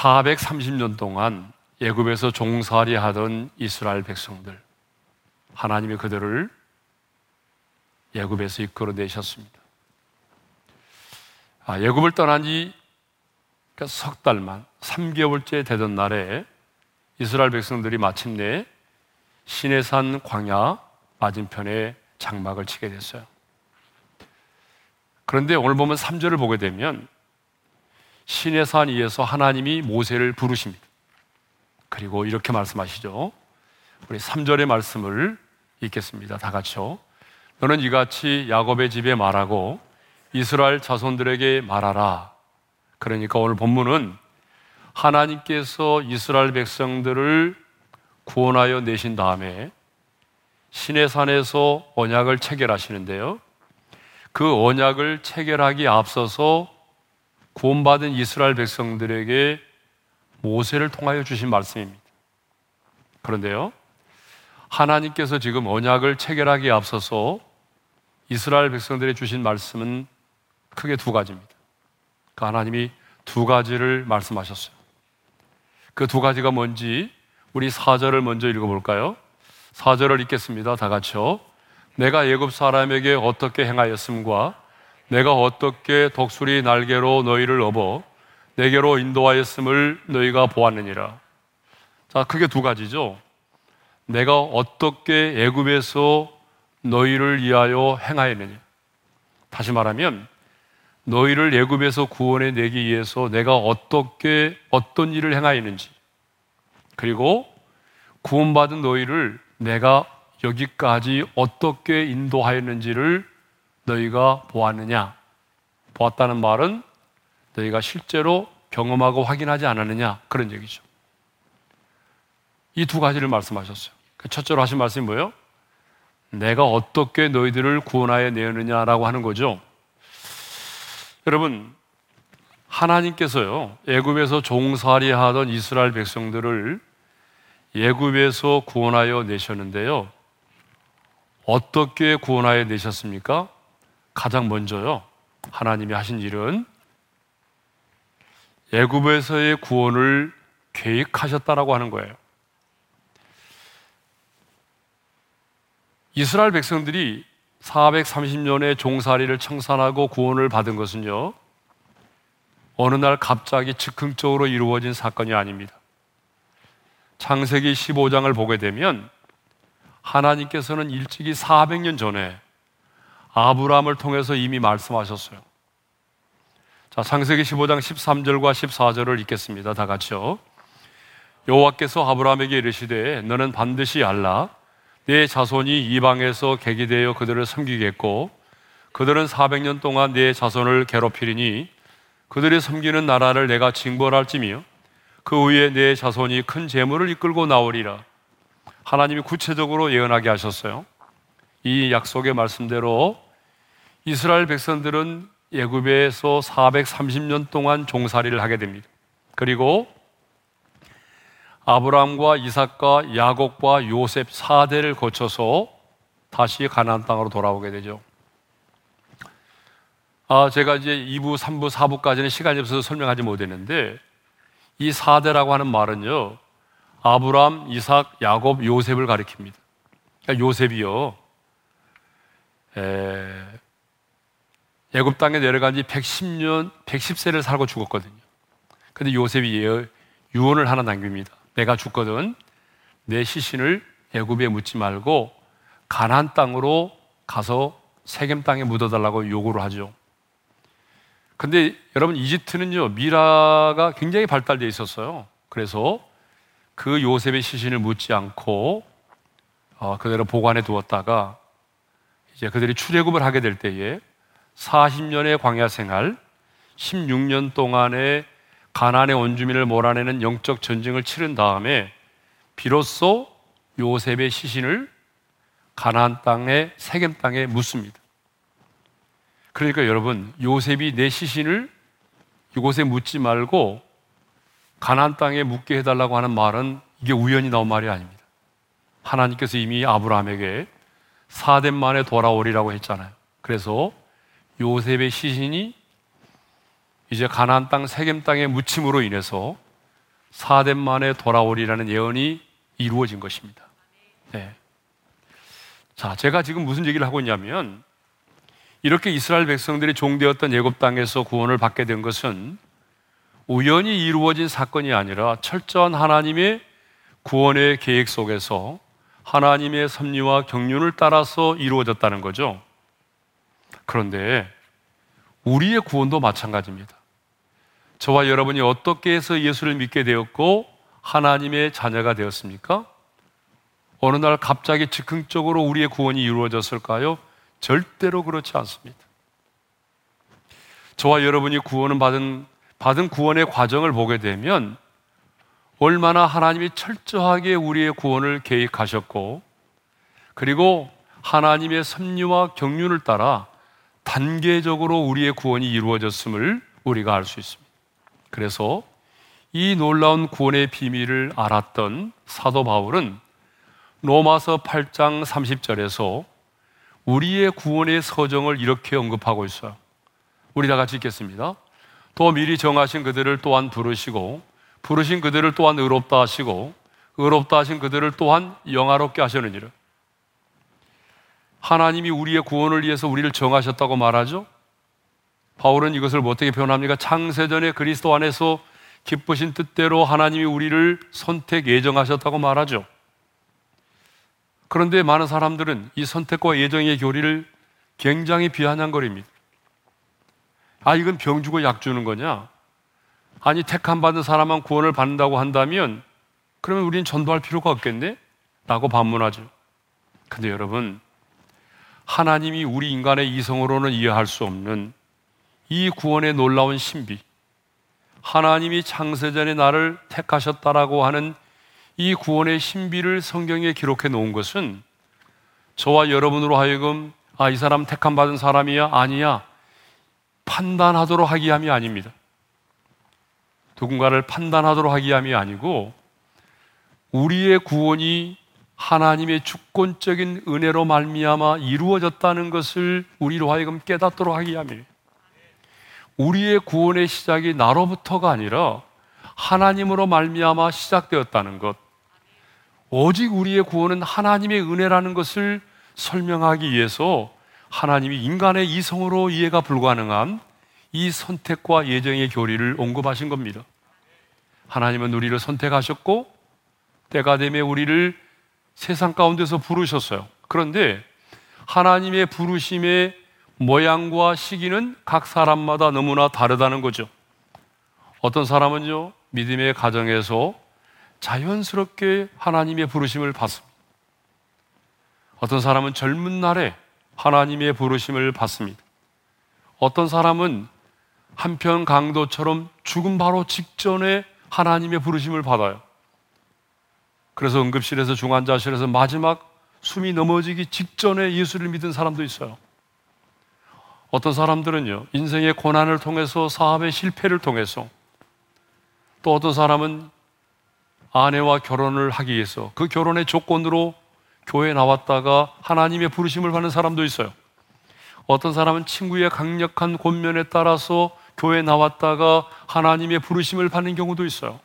430년 동안 예굽에서 종살이 하던 이스라엘 백성들 하나님이 그들을 예굽에서 이끌어내셨습니다. 아, 예굽을 떠난 지석 그러니까 달만 3개월째 되던 날에 이스라엘 백성들이 마침내 시내산 광야 맞은편에 장막을 치게 됐어요. 그런데 오늘 보면 3절을 보게 되면 시내산 위에서 하나님이 모세를 부르십니다. 그리고 이렇게 말씀하시죠. 우리 3절의 말씀을 읽겠습니다. 다 같이요. 너는 이같이 야곱의 집에 말하고 이스라엘 자손들에게 말하라. 그러니까 오늘 본문은 하나님께서 이스라엘 백성들을 구원하여 내신 다음에 신의 산에서 언약을 체결하시는데요. 그 언약을 체결하기 앞서서 구원받은 이스라엘 백성들에게 모세를 통하여 주신 말씀입니다. 그런데요. 하나님께서 지금 언약을 체결하기에 앞서서 이스라엘 백성들에 주신 말씀은 크게 두 가지입니다. 그 하나님이 두 가지를 말씀하셨어요. 그 두 가지가 뭔지 우리 사절을 먼저 읽어볼까요? 사절을 읽겠습니다. 다 같이요. 내가 예굽 사람에게 어떻게 행하였음과 내가 어떻게 독수리 날개로 너희를 업어 내게로 인도하였음을 너희가 보았느니라. 자, 크게 두 가지죠. 내가 어떻게 애굽에서 너희를 위하여 행하였느냐. 다시 말하면 너희를 애굽에서 구원해 내기 위해서 내가 어떻게 어떤 일을 행하였는지 그리고 구원받은 너희를 내가 여기까지 어떻게 인도하였는지를 너희가 보았느냐? 보았다는 말은 너희가 실제로 경험하고 확인하지 않았느냐? 그런 얘기죠. 이 두 가지를 말씀하셨어요. 그 첫째로 하신 말씀이 뭐예요? 내가 어떻게 너희들을 구원하여 내었느냐라고 하는 거죠. 여러분, 하나님께서요, 애굽에서 종살이 하던 이스라엘 백성들을 예굽에서 구원하여 내셨는데요. 어떻게 구원하여 내셨습니까? 가장 먼저요. 하나님이 하신 일은 애굽에서의 구원을 계획하셨다라고 하는 거예요. 이스라엘 백성들이 430년의 종살이를 청산하고 구원을 받은 것은요. 어느 날 갑자기 즉흥적으로 이루어진 사건이 아닙니다. 창세기 15장을 보게 되면 하나님께서는 일찍이 400년 전에 아브라함을 통해서 이미 말씀하셨어요. 자, 창세기 15장 13절과 14절을 읽겠습니다. 다 같이요. 여호와께서 아브라함에게 이르시되 너는 반드시 알라 내 자손이 이방에서 객이 되어 그들을 섬기겠고 그들은 400년 동안 내 자손을 괴롭히리니 그들이 섬기는 나라를 내가 징벌할지며 그 위에 내 자손이 큰 재물을 이끌고 나오리라. 하나님이 구체적으로 예언하게 하셨어요. 이 약속의 말씀대로 이스라엘 백성들은 예굽에서 430년 동안 종살이를 하게 됩니다. 그리고 아브라함과 이삭과 야곱과 요셉 4대를 거쳐서 다시 가나안 땅으로 돌아오게 되죠. 아, 제가 이제 2부, 3부, 4부까지는 시간이 없어서 설명하지 못했는데 이 4대라고 하는 말은요. 아브라함, 이삭, 야곱, 요셉을 가리킵니다. 그러니까 요셉이요. 에, 애굽 땅에 내려간 지 110년, 110세를 살고 죽었거든요. 근데 요셉이 유언을 하나 남깁니다. 내가 죽거든 내 시신을 애굽에 묻지 말고 가나안 땅으로 가서 세겜 땅에 묻어달라고 요구를 하죠. 근데 여러분 이집트는요 미라가 굉장히 발달되어 있었어요. 그래서 그 요셉의 시신을 묻지 않고 어, 그대로 보관해 두었다가 이제 그들이 출애굽을 하게 될 때에 40년의 광야 생활, 16년 동안의 가나안의 원주민을 몰아내는 영적 전쟁을 치른 다음에 비로소 요셉의 시신을 가나안 땅에 세겜 땅에 묻습니다. 그러니까 여러분 요셉이 내 시신을 이곳에 묻지 말고 가나안 땅에 묻게 해달라고 하는 말은 이게 우연히 나온 말이 아닙니다. 하나님께서 이미 아브라함에게 사대 만에 돌아오리라고 했잖아요. 그래서 요셉의 시신이 이제 가나안 땅 세겜 땅의 묻힘으로 인해서 사대 만에 돌아오리라는 예언이 이루어진 것입니다. 네. 자, 제가 지금 무슨 얘기를 하고 있냐면 이렇게 이스라엘 백성들이 종되었던 예굽 땅에서 구원을 받게 된 것은 우연히 이루어진 사건이 아니라 철저한 하나님의 구원의 계획 속에서 하나님의 섭리와 경륜을 따라서 이루어졌다는 거죠. 그런데 우리의 구원도 마찬가지입니다. 저와 여러분이 어떻게 해서 예수를 믿게 되었고 하나님의 자녀가 되었습니까? 어느 날 갑자기 즉흥적으로 우리의 구원이 이루어졌을까요? 절대로 그렇지 않습니다. 저와 여러분이 구원을 받은, 받은 구원의 과정을 보게 되면 얼마나 하나님이 철저하게 우리의 구원을 계획하셨고 그리고 하나님의 섭리와 경륜을 따라 단계적으로 우리의 구원이 이루어졌음을 우리가 알 수 있습니다. 그래서 이 놀라운 구원의 비밀을 알았던 사도 바울은 로마서 8장 30절에서 우리의 구원의 서정을 이렇게 언급하고 있어요. 우리 다 같이 읽겠습니다. 또 미리 정하신 그들을 또한 부르시고 부르신 그들을 또한 의롭다 하시고 의롭다 하신 그들을 또한 영화롭게 하셨느니라. 하나님이 우리의 구원을 위해서 우리를 정하셨다고 말하죠. 바울은 이것을 어떻게 표현합니까? 창세전에 그리스도 안에서 기쁘신 뜻대로 하나님이 우리를 선택 예정하셨다고 말하죠. 그런데 많은 사람들은 이 선택과 예정의 교리를 굉장히 비아냥거립니다. 아, 이건 병 주고 약 주는 거냐? 아니, 택함 받은 사람만 구원을 받는다고 한다면 그러면 우리는 전도할 필요가 없겠네? 라고 반문하죠. 근데 여러분, 하나님이 우리 인간의 이성으로는 이해할 수 없는 이 구원의 놀라운 신비, 하나님이 창세전에 나를 택하셨다라고 하는 이 구원의 신비를 성경에 기록해 놓은 것은 저와 여러분으로 하여금 아, 이 사람 택함 받은 사람이야? 아니야. 판단하도록 하기 함이 아닙니다. 누군가를 판단하도록 하기 함이 아니고 우리의 구원이 하나님의 주권적인 은혜로 말미암아 이루어졌다는 것을 우리로 하여금 깨닫도록 하기 위함이에요. 우리의 구원의 시작이 나로부터가 아니라 하나님으로 말미암아 시작되었다는 것. 오직 우리의 구원은 하나님의 은혜라는 것을 설명하기 위해서 하나님이 인간의 이성으로 이해가 불가능한 이 선택과 예정의 교리를 언급하신 겁니다. 하나님은 우리를 선택하셨고 때가 되면 우리를 세상 가운데서 부르셨어요. 그런데 하나님의 부르심의 모양과 시기는 각 사람마다 너무나 다르다는 거죠. 어떤 사람은요, 믿음의 가정에서 자연스럽게 하나님의 부르심을 받습니다. 어떤 사람은 젊은 날에 하나님의 부르심을 받습니다. 어떤 사람은 한편 강도처럼 죽음 바로 직전에 하나님의 부르심을 받아요. 그래서 응급실에서 중환자실에서 마지막 숨이 넘어지기 직전에 예수를 믿은 사람도 있어요. 어떤 사람들은요, 인생의 고난을 통해서 사업의 실패를 통해서 또 어떤 사람은 아내와 결혼을 하기 위해서 그 결혼의 조건으로 교회에 나왔다가 하나님의 부르심을 받는 사람도 있어요. 어떤 사람은 친구의 강력한 권면에 따라서 교회에 나왔다가 하나님의 부르심을 받는 경우도 있어요.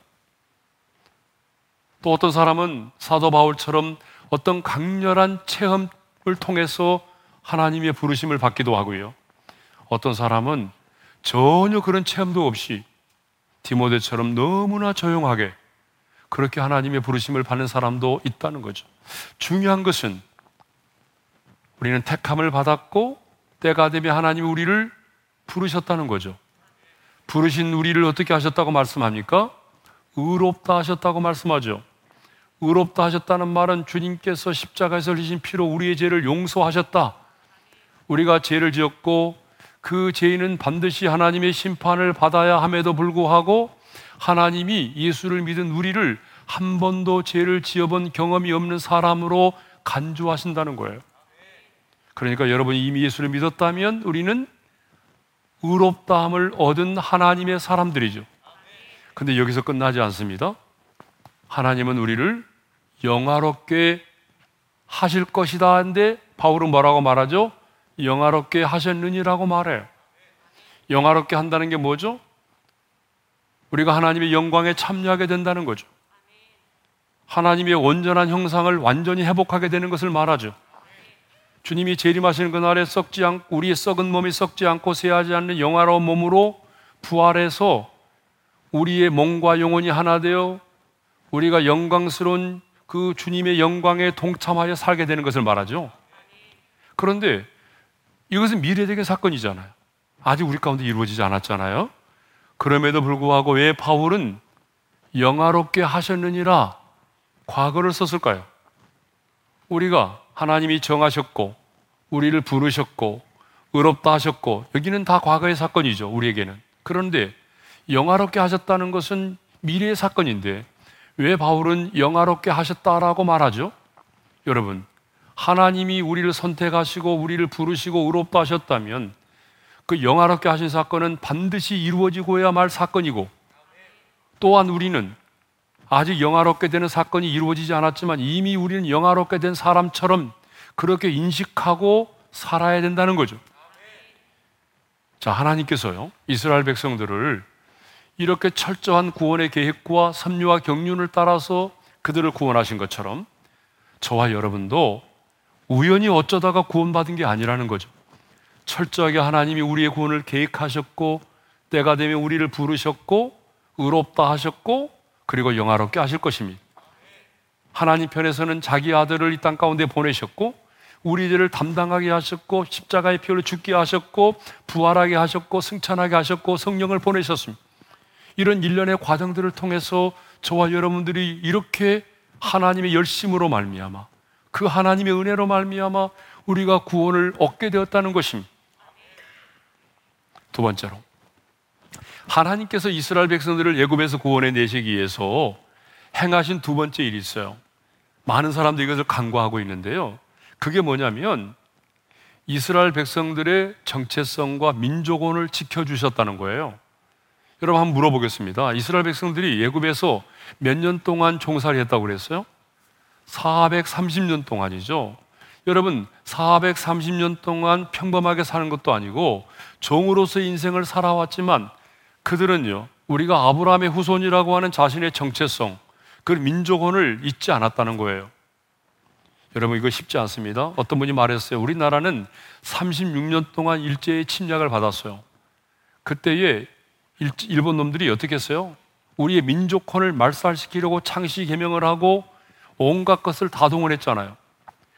또 어떤 사람은 사도 바울처럼 어떤 강렬한 체험을 통해서 하나님의 부르심을 받기도 하고요. 어떤 사람은 전혀 그런 체험도 없이 디모데처럼 너무나 조용하게 그렇게 하나님의 부르심을 받는 사람도 있다는 거죠. 중요한 것은 우리는 택함을 받았고 때가 되면 하나님이 우리를 부르셨다는 거죠. 부르신 우리를 어떻게 하셨다고 말씀합니까? 의롭다 하셨다고 말씀하죠. 의롭다 하셨다는 말은 주님께서 십자가에서 흘리신 피로 우리의 죄를 용서하셨다. 우리가 죄를 지었고 그 죄인은 반드시 하나님의 심판을 받아야 함에도 불구하고 하나님이 예수를 믿은 우리를 한 번도 죄를 지어본 경험이 없는 사람으로 간주하신다는 거예요. 그러니까 여러분이 이미 예수를 믿었다면 우리는 의롭다함을 얻은 하나님의 사람들이죠. 근데 여기서 끝나지 않습니다. 하나님은 우리를 영화롭게 하실 것이다 한데 바울은 뭐라고 말하죠? 영화롭게 하셨느니라고 말해요. 영화롭게 한다는 게 뭐죠? 우리가 하나님의 영광에 참여하게 된다는 거죠. 하나님의 온전한 형상을 완전히 회복하게 되는 것을 말하죠. 주님이 재림하시는 그날에 썩지 않고 우리의 썩은 몸이 썩지 않고 쇠하지 않는 영화로운 몸으로 부활해서 우리의 몸과 영혼이 하나 되어 우리가 영광스러운 그 주님의 영광에 동참하여 살게 되는 것을 말하죠. 그런데 이것은 미래적인 사건이잖아요. 아직 우리 가운데 이루어지지 않았잖아요. 그럼에도 불구하고 왜 바울은 영화롭게 하셨느니라 과거를 썼을까요? 우리가 하나님이 정하셨고 우리를 부르셨고 의롭다 하셨고 여기는 다 과거의 사건이죠. 우리에게는. 그런데 영화롭게 하셨다는 것은 미래의 사건인데 왜 바울은 영화롭게 하셨다라고 말하죠? 여러분, 하나님이 우리를 선택하시고 우리를 부르시고 의롭다 하셨다면 그 영화롭게 하신 사건은 반드시 이루어지고야 말 사건이고 또한 우리는 아직 영화롭게 되는 사건이 이루어지지 않았지만 이미 우리는 영화롭게 된 사람처럼 그렇게 인식하고 살아야 된다는 거죠. 자, 하나님께서요, 이스라엘 백성들을 이렇게 철저한 구원의 계획과 섭리와 경륜을 따라서 그들을 구원하신 것처럼 저와 여러분도 우연히 어쩌다가 구원받은 게 아니라는 거죠. 철저하게 하나님이 우리의 구원을 계획하셨고 때가 되면 우리를 부르셨고 의롭다 하셨고 그리고 영화롭게 하실 것입니다. 하나님 편에서는 자기 아들을 이 땅 가운데 보내셨고 우리들을 담당하게 하셨고 십자가의 피로 죽게 하셨고 부활하게 하셨고 승천하게 하셨고 성령을 보내셨습니다. 이런 일련의 과정들을 통해서 저와 여러분들이 이렇게 하나님의 열심으로 말미암아 그 하나님의 은혜로 말미암아 우리가 구원을 얻게 되었다는 것입니다. 두 번째로 하나님께서 이스라엘 백성들을 예굽에서 구원해 내시기 위해서 행하신 두 번째 일이 있어요. 많은 사람들이 이것을 간과하고 있는데요. 그게 뭐냐면 이스라엘 백성들의 정체성과 민족원을 지켜주셨다는 거예요. 여러분 한번 물어보겠습니다. 이스라엘 백성들이 예굽에서 몇 년 동안 종살이 했다고 그랬어요? 430년 동안이죠. 여러분 430년 동안 평범하게 사는 것도 아니고 종으로서 인생을 살아왔지만 그들은요, 우리가 아브라함의 후손이라고 하는 자신의 정체성, 그 민족원을 잊지 않았다는 거예요. 여러분, 이거 쉽지 않습니다. 어떤 분이 말했어요. 우리나라는 36년 동안 일제의 침략을 받았어요. 그때에 일본 놈들이 어떻게 했어요? 우리의 민족혼을 말살시키려고 창시 개명을 하고 온갖 것을 다 동원했잖아요.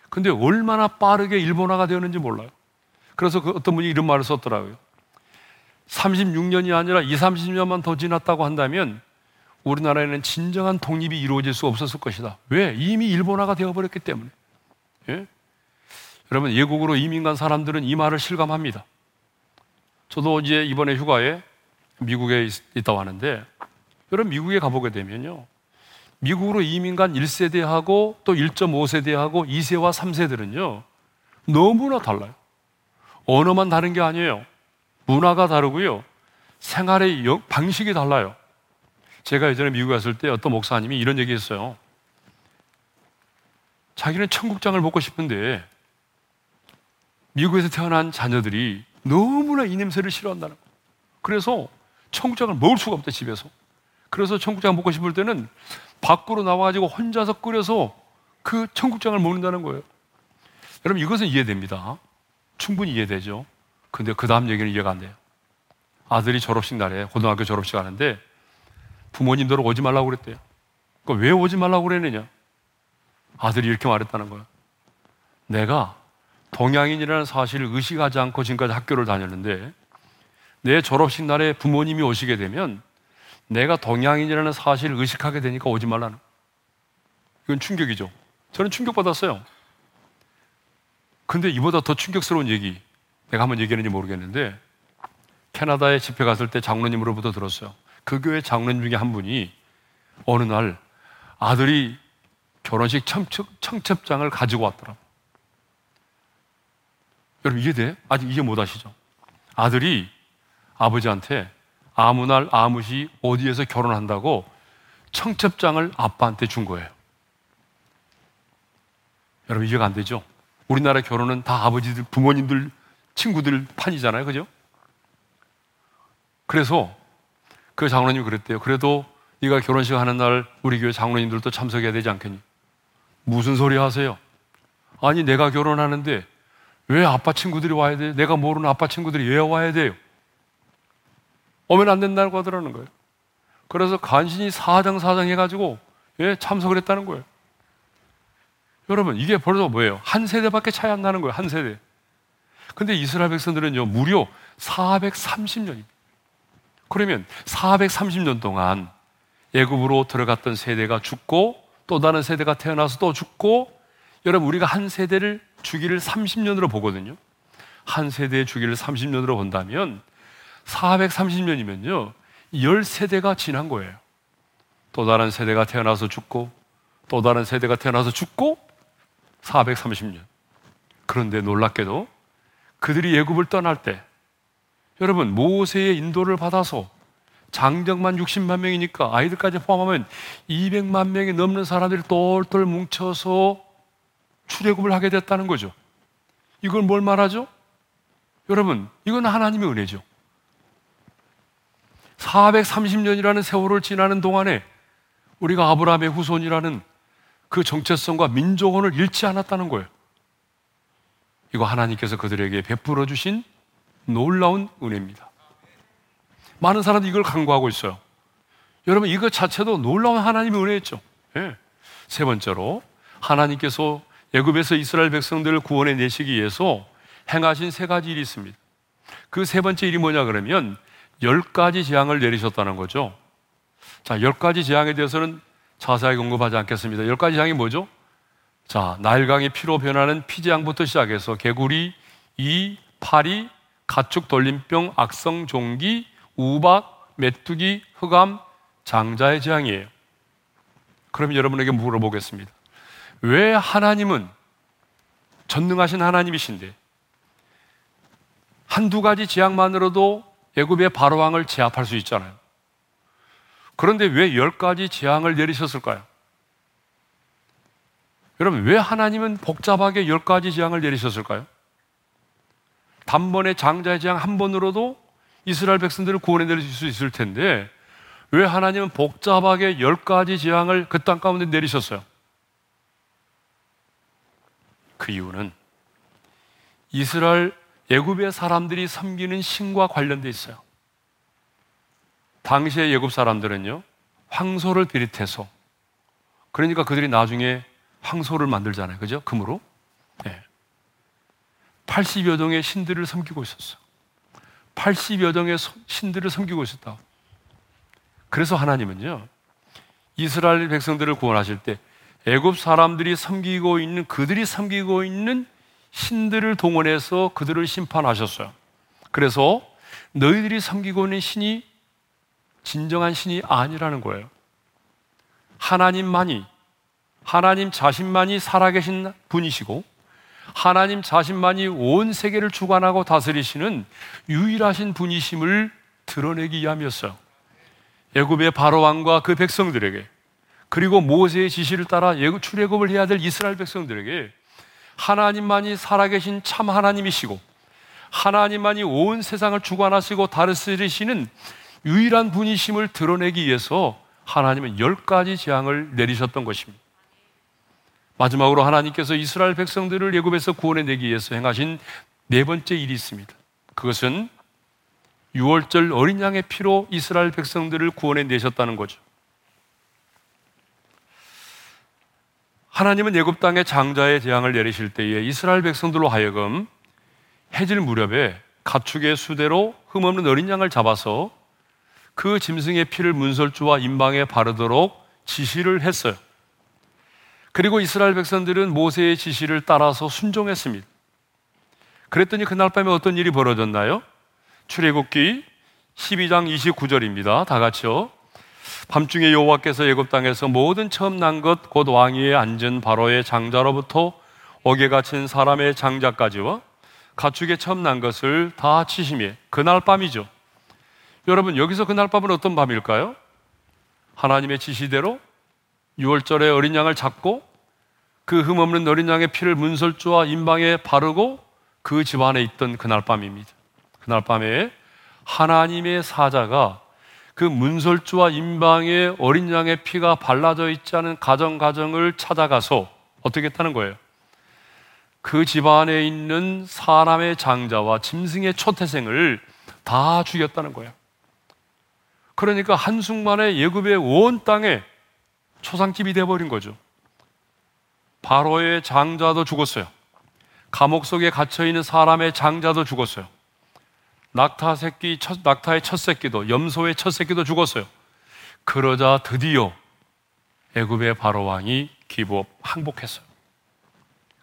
근데 얼마나 빠르게 일본화가 되었는지 몰라요. 그래서 그 어떤 분이 이런 말을 썼더라고요. 36년이 아니라 2, 30년만 더 지났다고 한다면 우리나라에는 진정한 독립이 이루어질 수 없었을 것이다. 왜? 이미 일본화가 되어버렸기 때문에. 예? 여러분, 예국으로 이민 간 사람들은 이 말을 실감합니다. 저도 이제 이번에 휴가에 미국에 있다 왔는데, 여러분, 미국에 가보게 되면요. 미국으로 이민 간 1세대하고 또 1.5세대하고 2세와 3세들은요, 너무나 달라요. 언어만 다른 게 아니에요. 문화가 다르고요. 생활의 방식이 달라요. 제가 예전에 미국에 갔을 때 어떤 목사님이 이런 얘기 했어요. 자기는 청국장을 먹고 싶은데 미국에서 태어난 자녀들이 너무나 이 냄새를 싫어한다는 거예요. 그래서 청국장을 먹을 수가 없대, 집에서. 그래서 청국장 먹고 싶을 때는 밖으로 나와가지고 혼자서 끓여서 그 청국장을 먹는다는 거예요. 여러분, 이것은 이해됩니다. 충분히 이해되죠. 근데 그 다음 얘기는 이해가 안 돼요. 아들이 졸업식 날에 고등학교 졸업식 하는데 부모님들 오지 말라고 그랬대요. 그러니까 왜 오지 말라고 그랬느냐? 아들이 이렇게 말했다는 거야. 내가 동양인이라는 사실을 의식하지 않고 지금까지 학교를 다녔는데 내 졸업식 날에 부모님이 오시게 되면 내가 동양인이라는 사실을 의식하게 되니까 오지 말라는. 이건 충격이죠. 저는 충격받았어요. 근데 이보다 더 충격스러운 얘기. 내가 한번 얘기했는지 모르겠는데 캐나다에 집회 갔을 때 장로님으로부터 들었어요. 그 교회 장로님 중에 한 분이 어느 날 아들이 결혼식 청첩, 청첩장을 가지고 왔더라. 여러분 이해 돼? 아직 이해 못 하시죠? 아들이 아버지한테 아무 날 아무 시 어디에서 결혼한다고 청첩장을 아빠한테 준 거예요. 여러분 이해가 안 되죠? 우리나라 결혼은 다 아버지들, 부모님들 친구들 판이잖아요. 그죠? 그래서 그 장로님이 그랬대요. 그래도 네가 결혼식 하는 날 우리 교회 장로님들도 참석해야 되지 않겠니? 무슨 소리 하세요? 아니 내가 결혼하는데 왜 아빠 친구들이 와야 돼? 내가 모르는 아빠 친구들이 왜 와야 돼요? 오면 안 된다고 하더라는 거예요. 그래서 간신히 사장 사장 해가지고 예, 참석을 했다는 거예요. 여러분 이게 벌써 뭐예요? 한 세대밖에 차이 안 나는 거예요. 한 세대. 근데 이스라엘 백성들은요 무려 430년입니다. 그러면 430년 동안 애굽으로 들어갔던 세대가 죽고 또 다른 세대가 태어나서 또 죽고 여러분 우리가 한 세대를 주기를 30년으로 보거든요. 한 세대의 주기를 30년으로 본다면 430년이면요. 10세대가 지난 거예요. 또 다른 세대가 태어나서 죽고 또 다른 세대가 태어나서 죽고 430년. 그런데 놀랍게도 그들이 예굽을 떠날 때 여러분 모세의 인도를 받아서 장정만 60만 명이니까 아이들까지 포함하면 200만 명이 넘는 사람들이 똘똘 뭉쳐서 출애굽을 하게 됐다는 거죠. 이걸 뭘 말하죠? 여러분, 이건 하나님의 은혜죠. 430년이라는 세월을 지나는 동안에 우리가 아브라함의 후손이라는 그 정체성과 민족원을 잃지 않았다는 거예요. 이거 하나님께서 그들에게 베풀어 주신 놀라운 은혜입니다. 많은 사람들이 이걸 강구하고 있어요. 여러분, 이것 자체도 놀라운 하나님의 은혜였죠. 네. 세 번째로, 하나님께서 애굽에서 이스라엘 백성들을 구원해 내시기 위해서 행하신 세 가지 일이 있습니다. 그 세 번째 일이 뭐냐 그러면 열 가지 재앙을 내리셨다는 거죠. 자, 열 가지 재앙에 대해서는 자세하게 언급하지 않겠습니다. 열 가지 재앙이 뭐죠? 자, 나일강의 피로 변하는 피재앙부터 시작해서 개구리, 이, 파리, 가축 돌림병, 악성 종기, 우박, 메뚜기, 흑암, 장자의 재앙이에요. 그럼 여러분에게 물어보겠습니다. 왜 하나님은 전능하신 하나님이신데 한두 가지 재앙만으로도 애굽의 바로 왕을 제압할 수 있잖아요. 그런데 왜 열 가지 재앙을 내리셨을까요? 여러분, 왜 하나님은 복잡하게 열 가지 재앙을 내리셨을까요? 단번에 장자의 재앙 한 번으로도 이스라엘 백성들을 구원해 내릴 수 있을 텐데 왜 하나님은 복잡하게 열 가지 재앙을 그 땅 가운데 내리셨어요? 그 이유는 이스라엘 예굽의 사람들이 섬기는 신과 관련돼 있어요. 당시의 예굽 사람들은요, 황소를 비롯해서 그러니까 그들이 나중에 황소를 만들잖아요. 그죠? 금으로. 네. 80여 종의 신들을 섬기고 있었어. 80여 종의 신들을 섬기고 있었다. 그래서 하나님은요, 이스라엘 백성들을 구원하실 때 애굽 사람들이 섬기고 있는 그들이 섬기고 있는 신들을 동원해서 그들을 심판하셨어요. 그래서 너희들이 섬기고 있는 신이 진정한 신이 아니라는 거예요. 하나님만이 하나님 자신만이 살아계신 분이시고 하나님 자신만이 온 세계를 주관하고 다스리시는 유일하신 분이심을 드러내기 위함이었어요. 애굽의 바로 왕과 그 백성들에게 그리고 모세의 지시를 따라 출애굽을 해야 될 이스라엘 백성들에게 하나님만이 살아계신 참 하나님이시고 하나님만이 온 세상을 주관하시고 다스리시는 유일한 분이심을 드러내기 위해서 하나님은 열 가지 재앙을 내리셨던 것입니다. 마지막으로 하나님께서 이스라엘 백성들을 예굽에서 구원해내기 위해서 행하신 네 번째 일이 있습니다. 그것은 6월절 어린 양의 피로 이스라엘 백성들을 구원해내셨다는 거죠. 하나님은 예굽 땅에 장자의 재앙을 내리실 때에 이스라엘 백성들로 하여금 해질 무렵에 가축의 수대로 흠없는 어린 양을 잡아서 그 짐승의 피를 문설주와 임방에 바르도록 지시를 했어요. 그리고 이스라엘 백성들은 모세의 지시를 따라서 순종했습니다. 그랬더니 그날 밤에 어떤 일이 벌어졌나요? 출애굽기 12장 29절입니다. 다 같이요. 밤중에 여호와께서 애굽 땅에서 모든 처음 난 것 곧 왕위에 앉은 바로의 장자로부터 옥에 갇힌 사람의 장자까지와 가축에 처음 난 것을 다 치심에 그날 밤이죠. 여러분 여기서 그날 밤은 어떤 밤일까요? 하나님의 지시대로 6월절에 어린 양을 잡고 그 흠없는 어린 양의 피를 문설주와 인방에 바르고 그 집안에 있던 그날 밤입니다. 그날 밤에 하나님의 사자가 그 문설주와 임방에 어린 양의 피가 발라져 있지 않은 가정 가정을 찾아가서 어떻게 했다는 거예요? 그 집안에 있는 사람의 장자와 짐승의 초태생을 다 죽였다는 거예요. 그러니까 한순간에 예굽의 온 땅에 초상집이 돼버린 거죠. 바로의 장자도 죽었어요. 감옥 속에 갇혀 있는 사람의 장자도 죽었어요. 낙타 새끼, 첫, 낙타의 첫 새끼도, 염소의 첫 새끼도 죽었어요. 그러자 드디어 애굽의 바로 왕이 기복 항복했어요.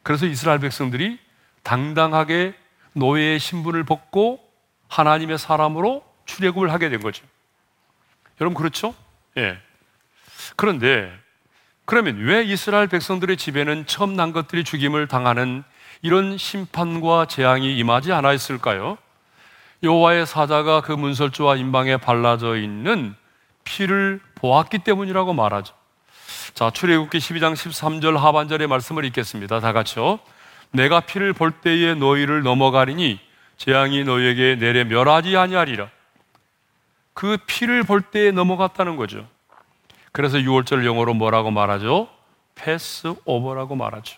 그래서 이스라엘 백성들이 당당하게 노예의 신분을 벗고 하나님의 사람으로 출애굽을 하게 된 거죠. 여러분 그렇죠? 예. 그런데 그러면 왜 이스라엘 백성들의 집에는 처음 난 것들이 죽임을 당하는 이런 심판과 재앙이 임하지 않았을까요? 여호와의 사자가 그 문설주와 임방에 발라져 있는 피를 보았기 때문이라고 말하죠. 자, 출애굽기 12장 13절 하반절의 말씀을 읽겠습니다. 다 같이요. 내가 피를 볼 때에 너희를 넘어가리니 재앙이 너희에게 내려 멸하지 아니하리라. 그 피를 볼 때에 넘어갔다는 거죠. 그래서 6월절 영어로 뭐라고 말하죠? 패스 오버라고 말하죠.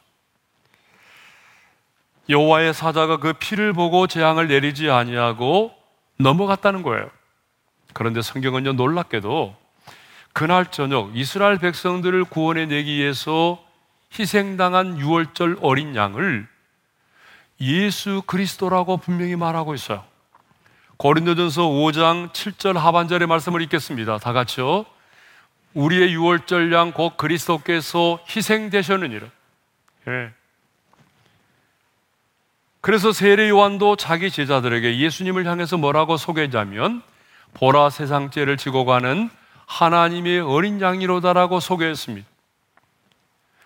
여호와의 사자가 그 피를 보고 재앙을 내리지 아니하고 넘어갔다는 거예요. 그런데 성경은요 놀랍게도 그날 저녁 이스라엘 백성들을 구원해 내기 위해서 희생당한 6월절 어린 양을 예수 그리스도라고 분명히 말하고 있어요. 고린도전서 5장 7절 하반절의 말씀을 읽겠습니다. 다 같이요. 우리의 6월절 양 곧 그리스도께서 희생되셨느니라. 예. 그래서 세례 요한도 자기 제자들에게 예수님을 향해서 뭐라고 소개하자면 보라 세상 죄를 지고 가는 하나님의 어린 양이로다라고 소개했습니다.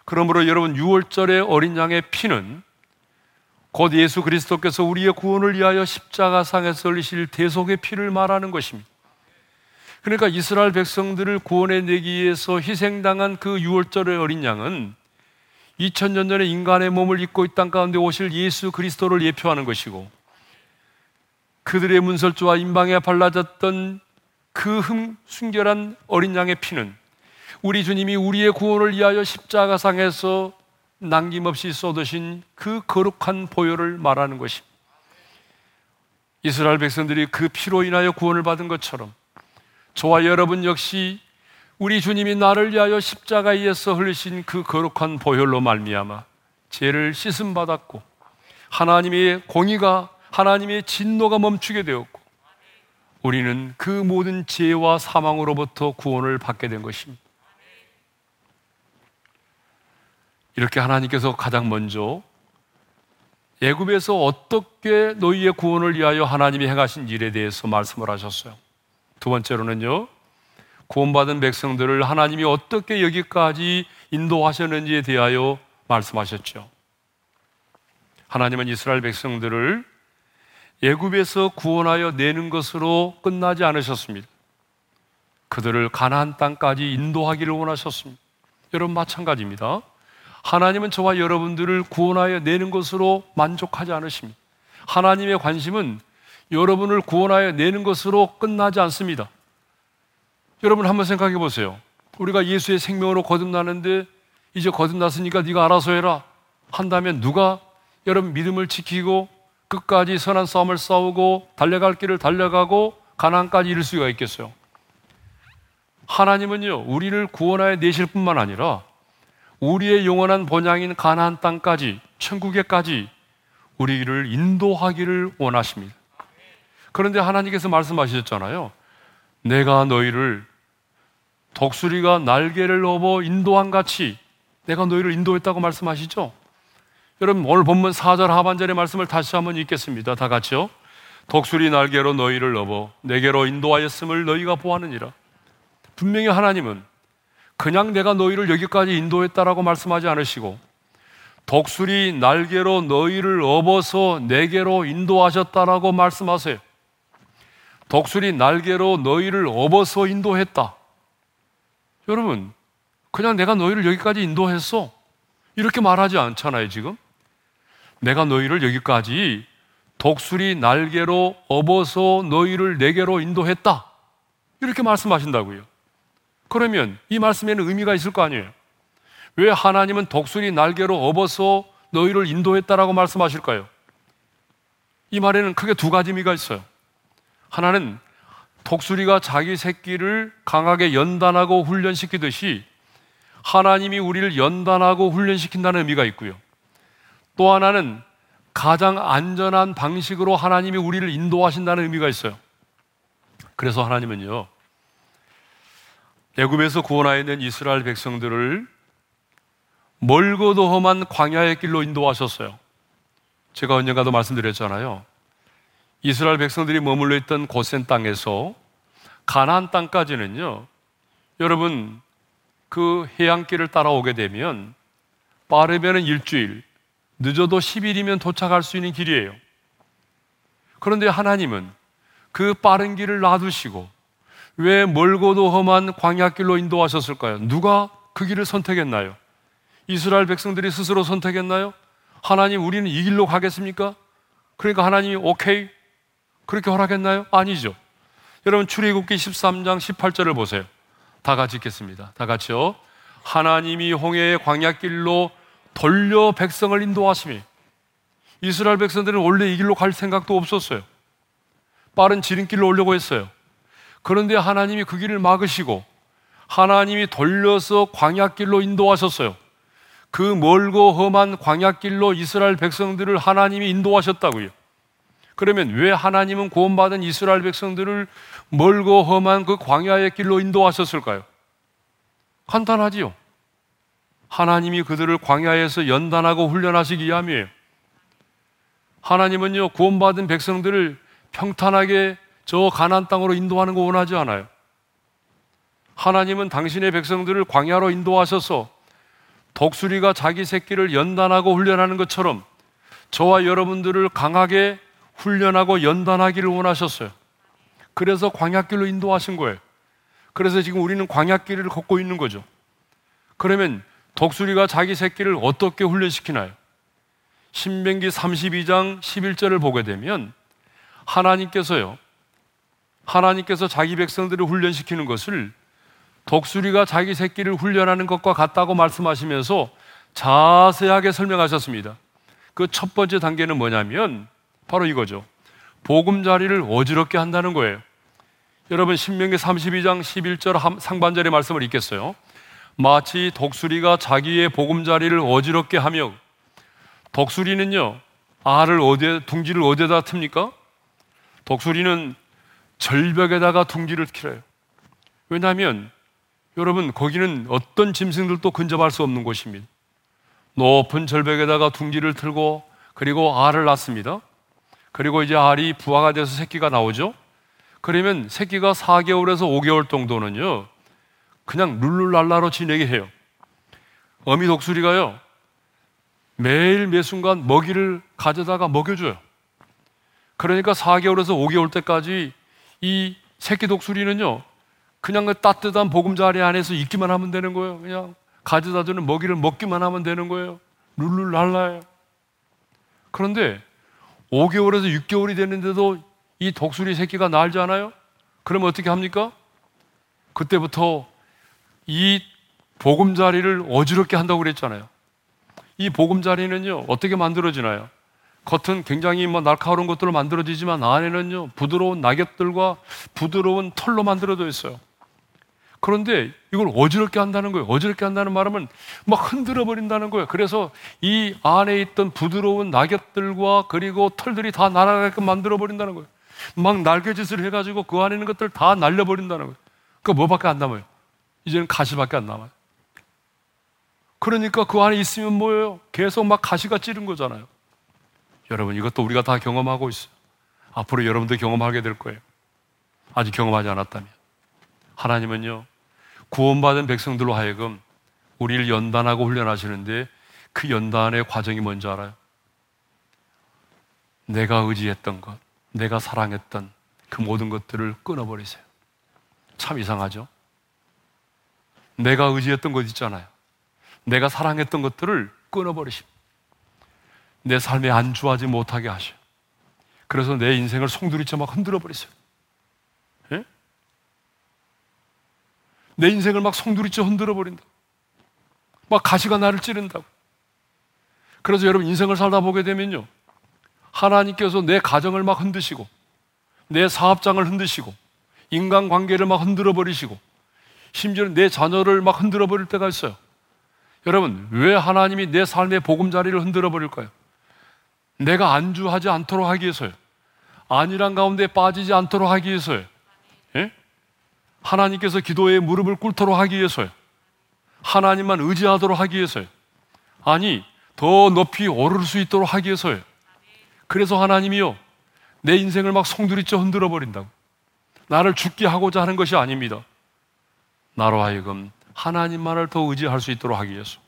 그러므로 여러분 6월절의 어린 양의 피는 곧 예수 그리스도께서 우리의 구원을 위하여 십자가상에서 흘리실 대속의 피를 말하는 것입니다. 그러니까 이스라엘 백성들을 구원해 내기 위해서 희생당한 그 6월절의 어린 양은 2000년 전에 인간의 몸을 입고 이 땅 가운데 오실 예수 그리스도를 예표하는 것이고 그들의 문설주와 인방에 발라졌던 그 흠, 순결한 어린 양의 피는 우리 주님이 우리의 구원을 위하여 십자가상에서 남김없이 쏟으신 그 거룩한 보혈을 말하는 것입니다. 이스라엘 백성들이 그 피로 인하여 구원을 받은 것처럼 저와 여러분 역시 우리 주님이 나를 위하여 십자가에서 흘리신 그 거룩한 보혈로 말미암아 죄를 씻음 받았고 하나님의 공의가 하나님의 진노가 멈추게 되었고 우리는 그 모든 죄와 사망으로부터 구원을 받게 된 것입니다. 이렇게 하나님께서 가장 먼저 애굽에서 어떻게 너희의 구원을 위하여 하나님이 행하신 일에 대해서 말씀을 하셨어요. 두 번째로는요. 구원받은 백성들을 하나님이 어떻게 여기까지 인도하셨는지에 대하여 말씀하셨죠. 하나님은 이스라엘 백성들을 예굽에서 구원하여 내는 것으로 끝나지 않으셨습니다. 그들을 가나안 땅까지 인도하기를 원하셨습니다. 여러분 마찬가지입니다. 하나님은 저와 여러분들을 구원하여 내는 것으로 만족하지 않으십니다. 하나님의 관심은 여러분을 구원하여 내는 것으로 끝나지 않습니다. 여러분 한번 생각해 보세요. 우리가 예수의 생명으로 거듭나는데 이제 거듭났으니까 네가 알아서 해라 한다면 누가 여러분 믿음을 지키고 끝까지 선한 싸움을 싸우고 달려갈 길을 달려가고 가난까지 이룰 수가 있겠어요. 하나님은요 우리를 구원하여 내실 뿐만 아니라 우리의 영원한 본향인 가나안 땅까지 천국에까지 우리를 인도하기를 원하십니다. 그런데 하나님께서 말씀하셨잖아요. 내가 너희를 독수리가 날개를 업어 인도한 같이 내가 너희를 인도했다고 말씀하시죠? 여러분 오늘 본문 4절 하반절의 말씀을 다시 한번 읽겠습니다. 다 같이요. 독수리 날개로 너희를 업어 내게로 인도하였음을 너희가 보았느니라. 분명히 하나님은 그냥 내가 너희를 여기까지 인도했다라고 말씀하지 않으시고 독수리 날개로 너희를 업어서 내게로 인도하셨다라고 말씀하세요. 독수리 날개로 너희를 업어서 인도했다. 여러분, 그냥 내가 너희를 여기까지 인도했어. 이렇게 말하지 않잖아요, 지금. 내가 너희를 여기까지 독수리 날개로 업어서 너희를 내게로 인도했다. 이렇게 말씀하신다고요. 그러면 이 말씀에는 의미가 있을 거 아니에요. 왜 하나님은 독수리 날개로 업어서 너희를 인도했다라고 말씀하실까요? 이 말에는 크게 두 가지 의미가 있어요. 하나는 독수리가 자기 새끼를 강하게 연단하고 훈련시키듯이 하나님이 우리를 연단하고 훈련시킨다는 의미가 있고요. 또 하나는 가장 안전한 방식으로 하나님이 우리를 인도하신다는 의미가 있어요. 그래서 하나님은요, 애굽에서 구원하여 낸 이스라엘 백성들을 멀고도 험한 광야의 길로 인도하셨어요. 제가 언젠가도 말씀드렸잖아요. 이스라엘 백성들이 머물러 있던 고센 땅에서 가나안 땅까지는요. 여러분 그 해안길을 따라오게 되면 빠르면은 일주일, 늦어도 10일이면 도착할 수 있는 길이에요. 그런데 하나님은 그 빠른 길을 놔두시고 왜 멀고도 험한 광야길로 인도하셨을까요? 누가 그 길을 선택했나요? 이스라엘 백성들이 스스로 선택했나요? 하나님 우리는 이 길로 가겠습니까? 그러니까 하나님이 오케이 그렇게 허락했나요? 아니죠. 여러분 출애굽기 13장 18절을 보세요. 다 같이 읽겠습니다. 다 같이요. 하나님이 홍해의 광야길로 돌려 백성을 인도하심이 이스라엘 백성들은 원래 이 길로 갈 생각도 없었어요. 빠른 지름길로 오려고 했어요. 그런데 하나님이 그 길을 막으시고 하나님이 돌려서 광야길로 인도하셨어요. 그 멀고 험한 광야길로 이스라엘 백성들을 하나님이 인도하셨다고요. 그러면 왜 하나님은 구원받은 이스라엘 백성들을 멀고 험한 그 광야의 길로 인도하셨을까요? 간단하지요. 하나님이 그들을 광야에서 연단하고 훈련하시기 위함이에요. 하나님은요, 구원받은 백성들을 평탄하게 저 가난 땅으로 인도하는 거 원하지 않아요. 하나님은 당신의 백성들을 광야로 인도하셔서 독수리가 자기 새끼를 연단하고 훈련하는 것처럼 저와 여러분들을 강하게 훈련하고 연단하기를 원하셨어요. 그래서 광약길로 인도하신 거예요. 그래서 지금 우리는 광약길을 걷고 있는 거죠. 그러면 독수리가 자기 새끼를 어떻게 훈련시키나요? 신명기 32장 11절을 보게 되면 하나님께서요. 하나님께서 자기 백성들을 훈련시키는 것을 독수리가 자기 새끼를 훈련하는 것과 같다고 말씀하시면서 자세하게 설명하셨습니다. 그 첫 번째 단계는 뭐냐면 바로 이거죠. 보금자리를 어지럽게 한다는 거예요. 여러분 신명기 32장 11절 상반절의 말씀을 읽겠어요. 마치 독수리가 자기의 보금자리를 어지럽게 하며 독수리는요 알을 어디에 둥지를 어디에다 틉니까? 독수리는 절벽에다가 둥지를 틀어요. 왜냐하면 여러분, 거기는 어떤 짐승들도 근접할 수 없는 곳입니다. 높은 절벽에다가 둥지를 틀고 그리고 알을 낳습니다. 그리고 이제 알이 부화가 돼서 새끼가 나오죠. 그러면 새끼가 4개월에서 5개월 정도는요, 그냥 룰루랄라로 지내게 해요. 어미 독수리가요, 매일 매 순간 먹이를 가져다가 먹여줘요. 그러니까 4개월에서 5개월 때까지 이 새끼 독수리는요, 그냥 그 따뜻한 보금자리 안에서 있기만 하면 되는 거예요. 그냥 가져다 주는 먹이를 먹기만 하면 되는 거예요. 룰룰랄라요. 그런데 5개월에서 6개월이 됐는데도 이 독수리 새끼가 날지 않아요? 그러면 어떻게 합니까? 그때부터 이 보금자리를 어지럽게 한다고 그랬잖아요. 이 보금자리는요, 어떻게 만들어지나요? 겉은 굉장히 뭐 날카로운 것들로 만들어지지만 안에는요, 부드러운 낙엽들과 부드러운 털로 만들어져 있어요. 그런데 이걸 어지럽게 한다는 거예요. 어지럽게 한다는 말하면 막 흔들어 버린다는 거예요. 그래서 이 안에 있던 부드러운 낙엽들과 그리고 털들이 다 날아가게끔 만들어 버린다는 거예요. 막 날개짓을 해가지고 그 안에 있는 것들 다 날려버린다는 거예요. 그 뭐밖에 안 남아요? 이제는 가시밖에 안 남아요. 그러니까 그 안에 있으면 뭐예요? 계속 막 가시가 찌른 거잖아요. 여러분 이것도 우리가 다 경험하고 있어요. 앞으로 여러분도 경험하게 될 거예요. 아직 경험하지 않았다면. 하나님은요, 구원받은 백성들로 하여금 우리를 연단하고 훈련하시는데 그 연단의 과정이 뭔지 알아요? 내가 의지했던 것, 내가 사랑했던 그 모든 것들을 끊어버리세요. 참 이상하죠? 내가 의지했던 것 있잖아요. 내가 사랑했던 것들을 끊어버리십니다. 내 삶에 안주하지 못하게 하셔. 그래서 내 인생을 송두리째 막 흔들어 버리세요. 내 인생을 막 송두리째 흔들어 버린다. 막 가시가 나를 찌른다고. 그래서 여러분 인생을 살다 보게 되면요. 하나님께서 내 가정을 막 흔드시고 내 사업장을 흔드시고 인간 관계를 막 흔들어 버리시고 심지어는 내 자녀를 막 흔들어 버릴 때가 있어요. 여러분, 왜 하나님이 내 삶의 보금자리를 흔들어 버릴까요? 내가 안주하지 않도록 하기 위해서요. 안일한 가운데 빠지지 않도록 하기 위해서요. 예? 하나님께서 기도에 무릎을 꿇도록 하기 위해서요. 하나님만 의지하도록 하기 위해서요. 아니, 더 높이 오를 수 있도록 하기 위해서요. 그래서 하나님이요. 내 인생을 막 송두리째 흔들어 버린다고. 나를 죽게 하고자 하는 것이 아닙니다. 나로 하여금 하나님만을 더 의지할 수 있도록 하기 위해서.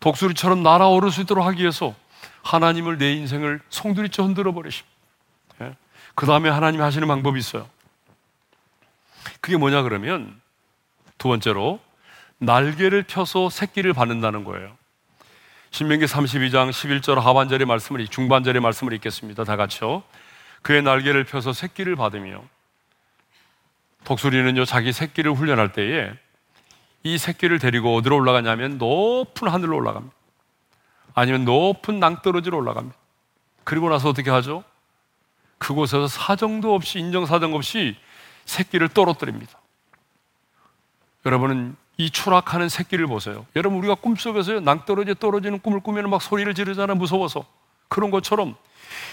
독수리처럼 날아오를 수 있도록 하기 위해서 하나님을 내 인생을 송두리째 흔들어 버리십니다. 예? 그 다음에 하나님이 하시는 방법이 있어요. 그게 뭐냐 그러면 두 번째로 날개를 펴서 새끼를 받는다는 거예요. 신명기 32장 11절 하반절의 말씀을 중반절의 말씀을 읽겠습니다. 다 같이요. 그의 날개를 펴서 새끼를 받으며 독수리는요 자기 새끼를 훈련할 때에 이 새끼를 데리고 어디로 올라가냐면 높은 하늘로 올라갑니다. 아니면 높은 낭떠러지로 올라갑니다. 그리고 나서 어떻게 하죠? 그곳에서 사정도 없이 인정사정 없이 새끼를 떨어뜨립니다. 여러분은 이 추락하는 새끼를 보세요. 여러분 우리가 꿈속에서요 낭떠러지 떨어지는 꿈을 꾸면 막 소리를 지르잖아 무서워서 그런 것처럼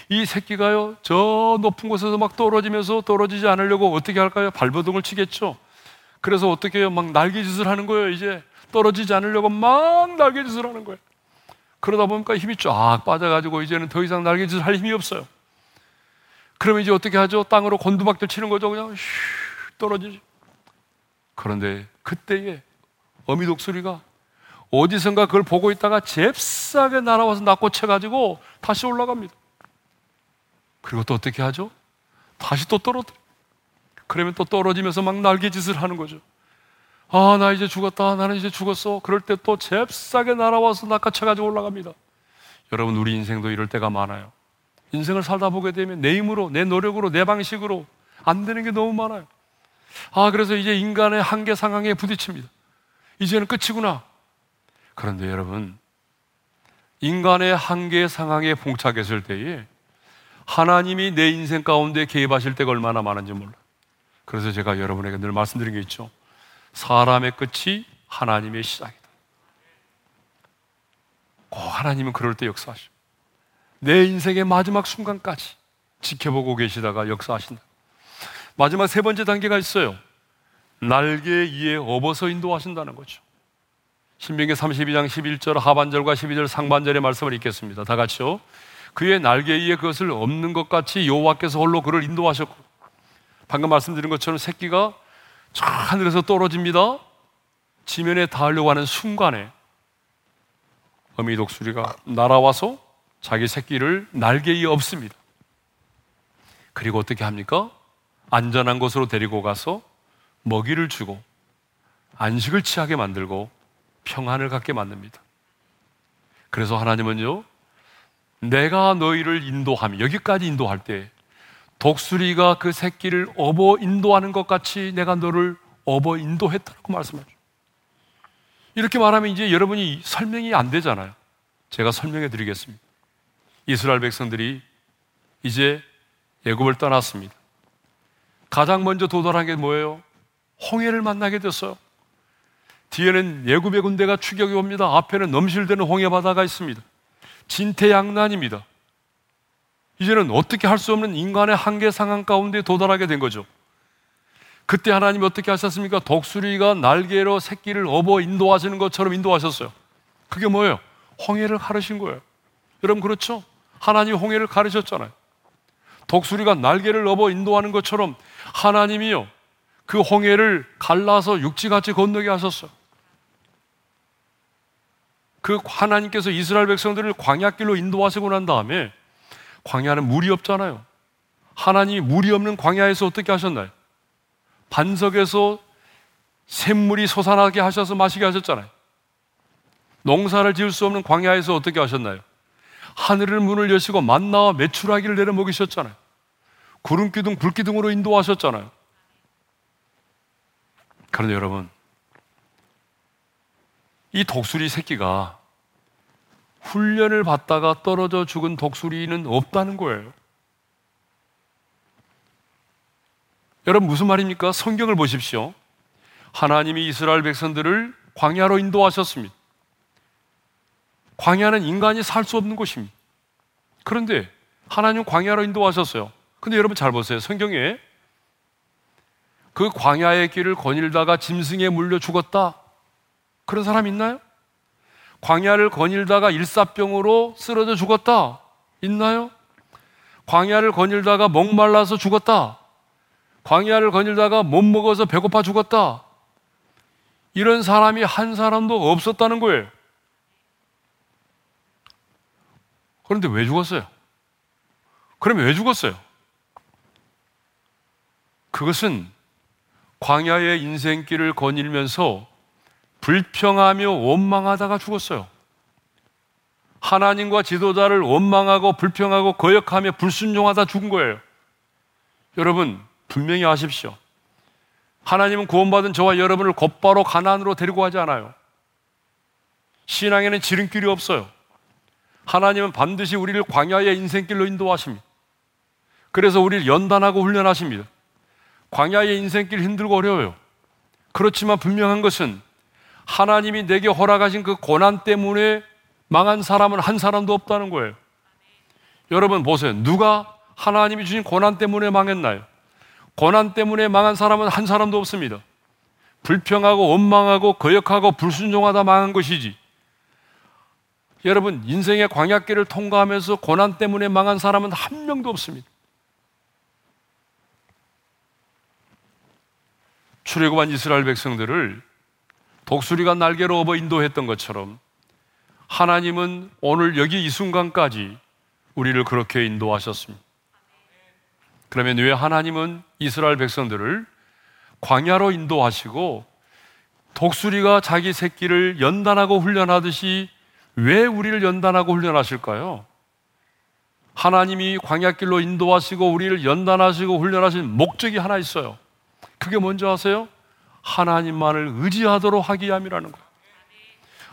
이 새끼가요 저 높은 곳에서 막 떨어지면서 떨어지지 않으려고 어떻게 할까요? 발버둥을 치겠죠. 그래서 어떻게 해요? 막 날개짓을 하는 거예요. 이제 떨어지지 않으려고 막 날개짓을 하는 거예요. 그러다 보니까 힘이 쫙 빠져가지고 이제는 더 이상 날개짓을 할 힘이 없어요. 그러면 이제 어떻게 하죠? 땅으로 곤두박질 치는 거죠. 그냥 슉 떨어지죠. 그런데 그때에 어미 독수리가 어디선가 그걸 보고 있다가 잽싸게 날아와서 낚고쳐가지고 다시 올라갑니다. 그리고 또 어떻게 하죠? 다시 또 떨어뜨려. 그러면 또 떨어지면서 막 날개짓을 하는 거죠. 아, 나 이제 죽었다. 나는 이제 죽었어. 그럴 때 또 잽싸게 날아와서 낚아쳐가지고 올라갑니다. 여러분, 우리 인생도 이럴 때가 많아요. 인생을 살다 보게 되면 내 힘으로, 내 노력으로, 내 방식으로 안 되는 게 너무 많아요. 아, 그래서 이제 인간의 한계 상황에 부딪힙니다. 이제는 끝이구나. 그런데 여러분, 인간의 한계 상황에 봉착했을 때에 하나님이 내 인생 가운데 개입하실 때가 얼마나 많은지 몰라요. 그래서 제가 여러분에게 늘 말씀드린 게 있죠. 사람의 끝이 하나님의 시작이다. 꼭 하나님은 그럴 때 역사하시고, 내 인생의 마지막 순간까지 지켜보고 계시다가 역사하신다. 마지막 세 번째 단계가 있어요. 날개 위에 업어서 인도하신다는 거죠. 신명기 32장 11절 하반절과 12절 상반절의 말씀을 읽겠습니다. 다 같이요. 그의 날개 위에 그것을 없는 것 같이 여호와께서 홀로 그를 인도하셨고 방금 말씀드린 것처럼 새끼가 저 하늘에서 떨어집니다. 지면에 닿으려고 하는 순간에 어미 독수리가 날아와서 자기 새끼를 날개 위에 없습니다. 그리고 어떻게 합니까? 안전한 곳으로 데리고 가서 먹이를 주고 안식을 취하게 만들고 평안을 갖게 만듭니다. 그래서 하나님은요, 내가 너희를 인도하며, 여기까지 인도할 때, 독수리가 그 새끼를 업어 인도하는 것 같이 내가 너를 업어 인도했다고 말씀하죠. 이렇게 말하면 이제 여러분이 설명이 안 되잖아요. 제가 설명해 드리겠습니다. 이스라엘 백성들이 이제 애굽을 떠났습니다. 가장 먼저 도달한 게 뭐예요? 홍해를 만나게 됐어요. 뒤에는 예굽의 군대가 추격이 옵니다. 앞에는 넘실대는 홍해 바다가 있습니다. 진퇴양난입니다. 이제는 어떻게 할 수 없는 인간의 한계 상황 가운데 도달하게 된 거죠. 그때 하나님이 어떻게 하셨습니까? 독수리가 날개로 새끼를 업어 인도하시는 것처럼 인도하셨어요. 그게 뭐예요? 홍해를 가르신 거예요. 여러분 그렇죠? 하나님이 홍해를 가르셨잖아요. 독수리가 날개를 업어 인도하는 것처럼 하나님이요. 그 홍해를 갈라서 육지같이 건너게 하셨어요. 그 하나님께서 이스라엘 백성들을 광야길로 인도하시고 난 다음에 광야는 물이 없잖아요. 하나님이 물이 없는 광야에서 어떻게 하셨나요? 반석에서 샘물이 솟아나게 하셔서 마시게 하셨잖아요. 농사를 지을 수 없는 광야에서 어떻게 하셨나요? 하늘을 문을 여시고 만나와 메추라기를 내려 먹이셨잖아요. 구름 기둥, 불 기둥으로 인도하셨잖아요. 그런데 여러분, 이 독수리 새끼가 훈련을 받다가 떨어져 죽은 독수리는 없다는 거예요. 여러분 무슨 말입니까? 성경을 보십시오. 하나님이 이스라엘 백성들을 광야로 인도하셨습니다. 광야는 인간이 살 수 없는 곳입니다. 그런데 하나님 광야로 인도하셨어요. 근데 여러분 잘 보세요. 성경에 그 광야의 길을 거닐다가 짐승에 물려 죽었다. 그런 사람 있나요? 광야를 거닐다가 일사병으로 쓰러져 죽었다. 있나요? 광야를 거닐다가 목말라서 죽었다. 광야를 거닐다가 못 먹어서 배고파 죽었다. 이런 사람이 한 사람도 없었다는 거예요. 그런데 왜 죽었어요? 그러면 왜 죽었어요? 그것은 광야의 인생길을 거닐면서 불평하며 원망하다가 죽었어요. 하나님과 지도자를 원망하고 불평하고 거역하며 불순종하다 죽은 거예요. 여러분, 분명히 아십시오. 하나님은 구원받은 저와 여러분을 곧바로 가난으로 데리고 가지 않아요. 신앙에는 지름길이 없어요. 하나님은 반드시 우리를 광야의 인생길로 인도하십니다. 그래서 우리를 연단하고 훈련하십니다. 광야의 인생길 힘들고 어려워요. 그렇지만 분명한 것은 하나님이 내게 허락하신 그 고난 때문에 망한 사람은 한 사람도 없다는 거예요. 여러분 보세요. 누가 하나님이 주신 고난 때문에 망했나요? 고난 때문에 망한 사람은 한 사람도 없습니다. 불평하고 원망하고 거역하고 불순종하다 망한 것이지. 여러분, 인생의 광약길을 통과하면서 고난 때문에 망한 사람은 한 명도 없습니다. 출애굽한 이스라엘 백성들을 독수리가 날개로 업어 인도했던 것처럼 하나님은 오늘 여기 이 순간까지 우리를 그렇게 인도하셨습니다. 그러면 왜 하나님은 이스라엘 백성들을 광야로 인도하시고 독수리가 자기 새끼를 연단하고 훈련하듯이 왜 우리를 연단하고 훈련하실까요? 하나님이 광야길로 인도하시고 우리를 연단하시고 훈련하신 목적이 하나 있어요. 그게 뭔지 아세요? 하나님만을 의지하도록 하기 위함이라는 거예요.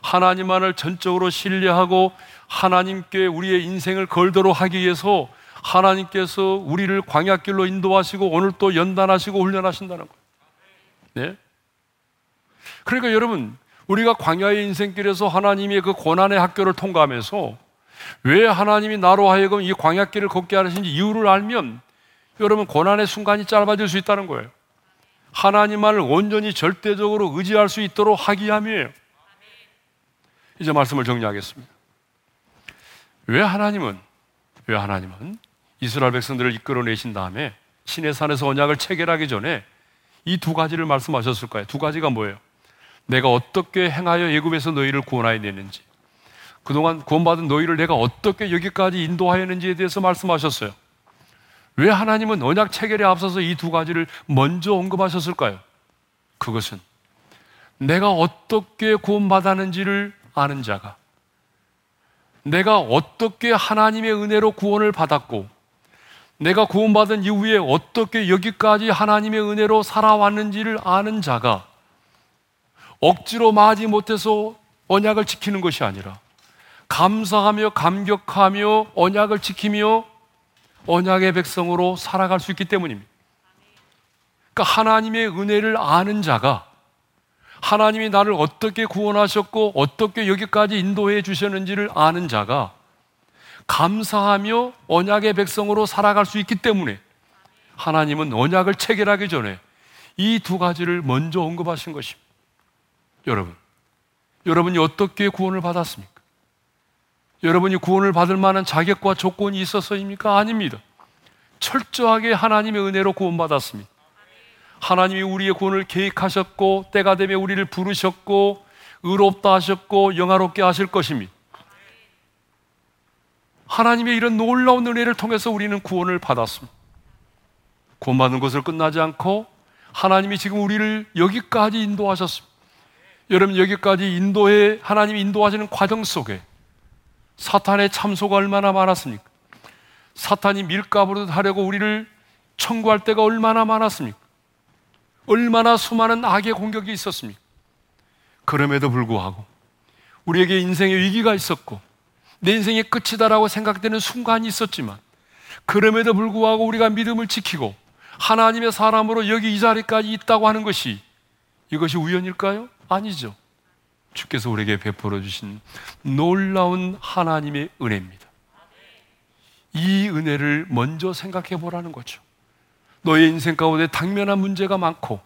하나님만을 전적으로 신뢰하고 하나님께 우리의 인생을 걸도록 하기 위해서 하나님께서 우리를 광야길로 인도하시고 오늘 또 연단하시고 훈련하신다는 거예요. 네? 그러니까 여러분, 우리가 광야의 인생길에서 하나님의 그 고난의 학교를 통과하면서 왜 하나님이 나로 하여금 이 광야길을 걷게 하신지 이유를 알면 여러분 고난의 순간이 짧아질 수 있다는 거예요. 하나님만을 온전히 절대적으로 의지할 수 있도록 하기 위함이에요. 이제 말씀을 정리하겠습니다. 왜 하나님은 왜 하나님은 이스라엘 백성들을 이끌어내신 다음에 신의 산에서 언약을 체결하기 전에 이 두 가지를 말씀하셨을 거예요. 두 가지가 뭐예요? 내가 어떻게 행하여 예굽에서 너희를 구원하여 내는지, 그동안 구원받은 너희를 내가 어떻게 여기까지 인도하였는지에 대해서 말씀하셨어요. 왜 하나님은 언약 체결에 앞서서 이 두 가지를 먼저 언급하셨을까요? 그것은 내가 어떻게 구원받았는지를 아는 자가 내가 어떻게 하나님의 은혜로 구원을 받았고 내가 구원받은 이후에 어떻게 여기까지 하나님의 은혜로 살아왔는지를 아는 자가 억지로 마지 못해서 언약을 지키는 것이 아니라 감사하며 감격하며 언약을 지키며 언약의 백성으로 살아갈 수 있기 때문입니다. 그러니까 하나님의 은혜를 아는 자가 하나님이 나를 어떻게 구원하셨고 어떻게 여기까지 인도해 주셨는지를 아는 자가 감사하며 언약의 백성으로 살아갈 수 있기 때문에 하나님은 언약을 체결하기 전에 이 두 가지를 먼저 언급하신 것입니다. 여러분, 여러분이 어떻게 구원을 받았습니까? 여러분이 구원을 받을 만한 자격과 조건이 있어서입니까? 아닙니다. 철저하게 하나님의 은혜로 구원받았습니다. 하나님이 우리의 구원을 계획하셨고 때가 되면 우리를 부르셨고 의롭다 하셨고 영화롭게 하실 것입니다. 하나님의 이런 놀라운 은혜를 통해서 우리는 구원을 받았습니다. 구원받는 것을 끝나지 않고 하나님이 지금 우리를 여기까지 인도하셨습니다. 여러분 여기까지 인도해 하나님이 인도하시는 과정 속에 사탄의 참소가 얼마나 많았습니까? 사탄이 밀가부르 하려고 우리를 청구할 때가 얼마나 많았습니까? 얼마나 수많은 악의 공격이 있었습니까? 그럼에도 불구하고 우리에게 인생의 위기가 있었고 내 인생의 끝이다라고 생각되는 순간이 있었지만 그럼에도 불구하고 우리가 믿음을 지키고 하나님의 사람으로 여기 이 자리까지 있다고 하는 것이 이것이 우연일까요? 아니죠. 주께서 우리에게 베풀어 주신 놀라운 하나님의 은혜입니다. 이 은혜를 먼저 생각해 보라는 거죠. 너의 인생 가운데 당면한 문제가 많고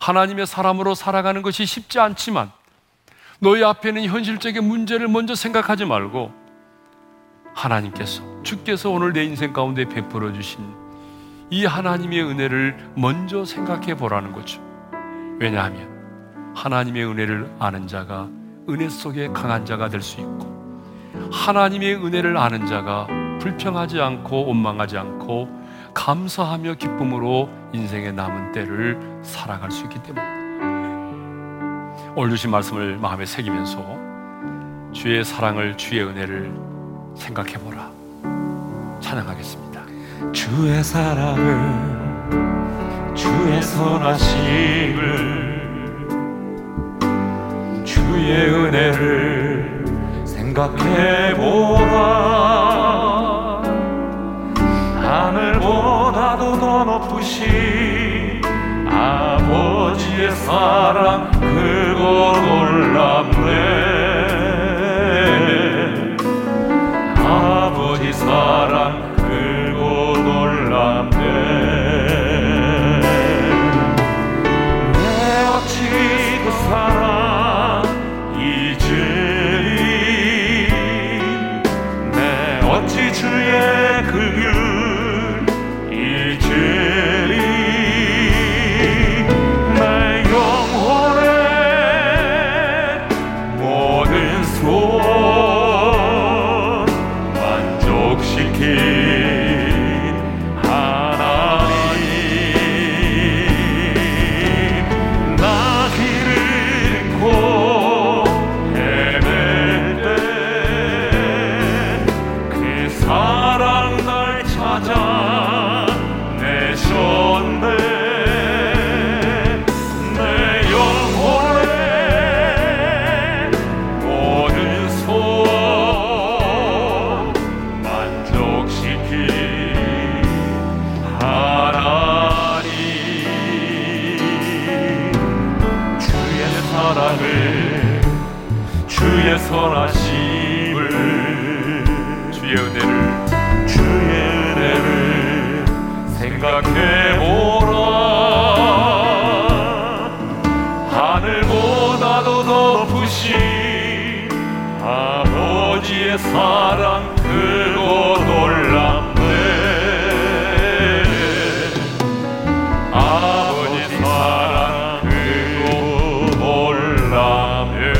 하나님의 사람으로 살아가는 것이 쉽지 않지만 너희 앞에는 현실적인 문제를 먼저 생각하지 말고 하나님께서 주께서 오늘 내 인생 가운데 베풀어 주신 이 하나님의 은혜를 먼저 생각해 보라는 거죠. 왜냐하면 하나님의 은혜를 아는 자가 은혜 속에 강한 자가 될 수 있고 하나님의 은혜를 아는 자가 불평하지 않고 원망하지 않고 감사하며 기쁨으로 인생의 남은 때를 살아갈 수 있기 때문입니다. 오늘 주신 말씀을 마음에 새기면서 주의 사랑을 주의 은혜를 생각해 보라. 찬양하겠습니다. 주의 사랑을 주의 선하심을 주의 은혜를 생각해 보라. 하늘보다도 더 높으신 아버지의 사랑 크 아버지의 사랑 크고 놀랍네 아버지 사랑 크고 놀랍네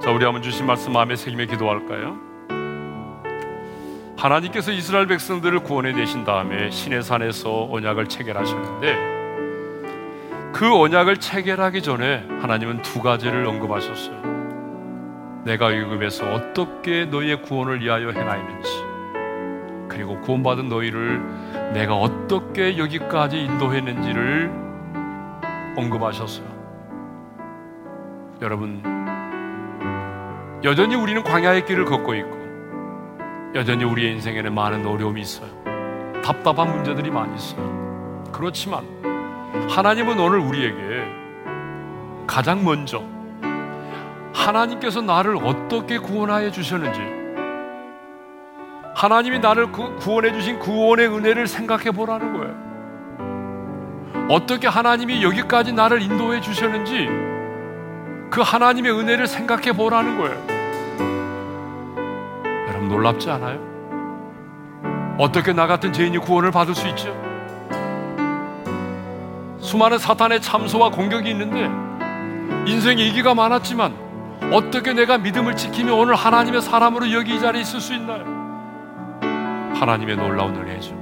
자, 우리 한번 주신 말씀 마음에 새기며 기도할까요? 하나님께서 이스라엘 백성들을 구원해 내신 다음에 신의 산에서 언약을 체결하셨는데 그 언약을 체결하기 전에 하나님은 두 가지를 언급하셨어요. 내가 애굽에서 어떻게 너희의 구원을 위하여 행하였는지 그리고 구원받은 너희를 내가 어떻게 여기까지 인도했는지를 언급하셨어요. 여러분 여전히 우리는 광야의 길을 걷고 있고 여전히 우리의 인생에는 많은 어려움이 있어요. 답답한 문제들이 많이 있어요. 그렇지만 하나님은 오늘 우리에게 가장 먼저 하나님께서 나를 어떻게 구원하여 주셨는지 하나님이 나를 구, 구원해 주신 구원의 은혜를 생각해 보라는 거예요. 어떻게 하나님이 여기까지 나를 인도해 주셨는지 그 하나님의 은혜를 생각해 보라는 거예요. 여러분 놀랍지 않아요? 어떻게 나 같은 죄인이 구원을 받을 수 있죠? 수많은 사탄의 참소와 공격이 있는데 인생에 이기가 많았지만 어떻게 내가 믿음을 지키며 오늘 하나님의 사람으로 여기 이 자리에 있을 수 있나요? 하나님의 놀라운 은혜죠.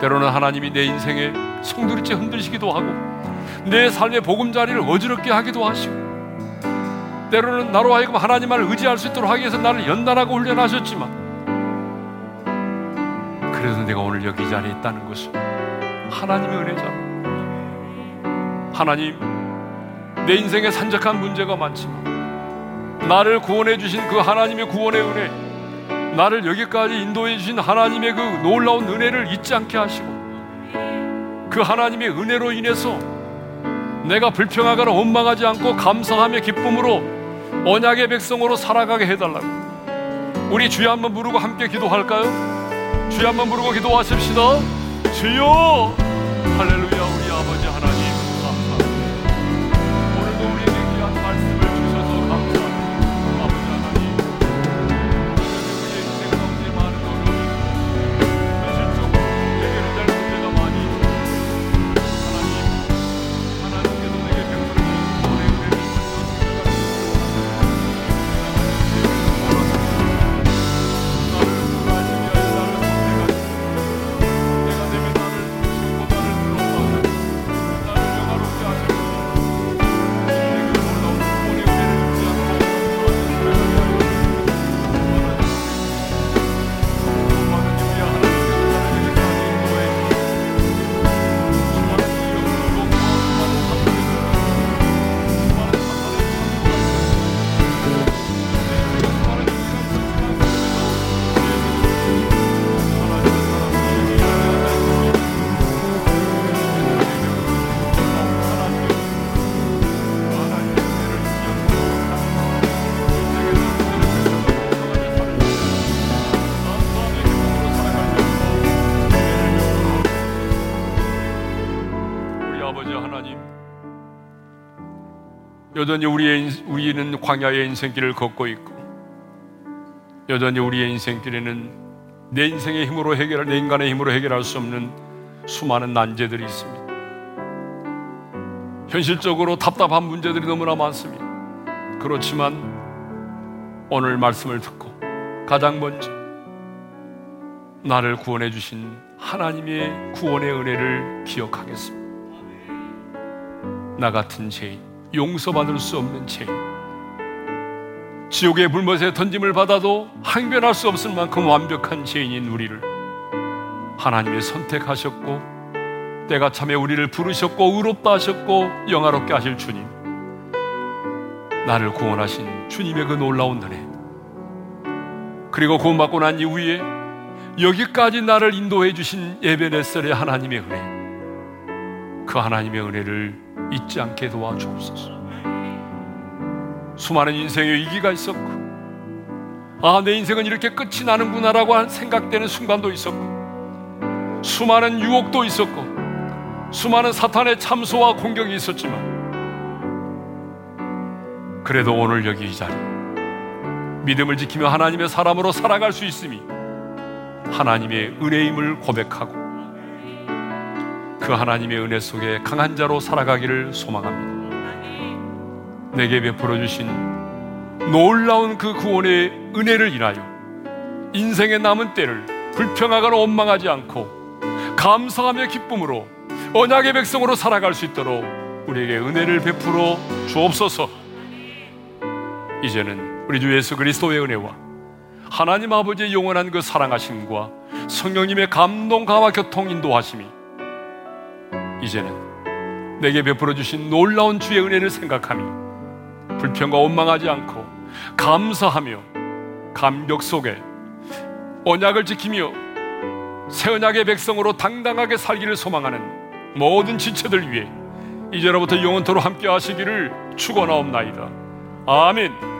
때로는 하나님이 내 인생에 송두리째 흔들시기도 하고 내 삶의 보금자리를 어지럽게 하기도 하시고 때로는 나로 하여금 하나님만을 의지할 수 있도록 하기 위해서 나를 연단하고 훈련하셨지만 그래서 내가 오늘 여기 이 자리에 있다는 것은 하나님의 은혜잖아. 하나님, 내 인생에 산적한 문제가 많지만 나를 구원해 주신 그 하나님의 구원의 은혜, 나를 여기까지 인도해 주신 하나님의 그 놀라운 은혜를 잊지 않게 하시고 그 하나님의 은혜로 인해서 내가 불평하거나 원망하지 않고 감사하며 기쁨으로 언약의 백성으로 살아가게 해달라고. 우리 주여 한번 부르고 함께 기도할까요? 주여 한번 부르고 기도하십시다. 주여! 할렐루야, 여전히 우리의 인- 우리는 광야의 인생길을 걷고 있고 여전히 우리의 인생길에는 내 인생의 힘으로 해결할 내 인간의 힘으로 해결할 수 없는 수많은 난제들이 있습니다. 현실적으로 답답한 문제들이 너무나 많습니다. 그렇지만 오늘 말씀을 듣고 가장 먼저 나를 구원해 주신 하나님의 구원의 은혜를 기억하겠습니다. 나 같은 죄인, 용서받을 수 없는 죄인, 지옥의 불못에 던짐을 받아도 항변할 수 없을 만큼 완벽한 죄인인 우리를 하나님이 선택하셨고 때가 참에 우리를 부르셨고 의롭다 하셨고 영화롭게 하실 주님 나를 구원하신 주님의 그 놀라운 은혜 그리고 구원받고 난 이후에 여기까지 나를 인도해 주신 예배네설의 하나님의 은혜 그 하나님의 은혜를 잊지 않게 도와주옵소서. 수많은 인생의 위기가 있었고 아 내 인생은 이렇게 끝이 나는구나라고 한 생각되는 순간도 있었고 수많은 유혹도 있었고 수많은 사탄의 참소와 공격이 있었지만 그래도 오늘 여기 이 자리 믿음을 지키며 하나님의 사람으로 살아갈 수 있음이 하나님의 은혜임을 고백하고 그 하나님의 은혜 속에 강한 자로 살아가기를 소망합니다. 내게 베풀어 주신 놀라운 그 구원의 은혜를 인하여 인생의 남은 때를 불평하거나 원망하지 않고 감사하며 기쁨으로 언약의 백성으로 살아갈 수 있도록 우리에게 은혜를 베풀어 주옵소서. 이제는 우리 주 예수 그리스도의 은혜와 하나님 아버지의 영원한 그 사랑하심과 성령님의 감동 감화 교통 인도하심이 이제는 내게 베풀어 주신 놀라운 주의 은혜를 생각하며 불평과 원망하지 않고 감사하며 감격 속에 언약을 지키며 새 언약의 백성으로 당당하게 살기를 소망하는 모든 지체들 위해 이제로부터 영원토로 함께 하시기를 축원하옵나이다. 아멘.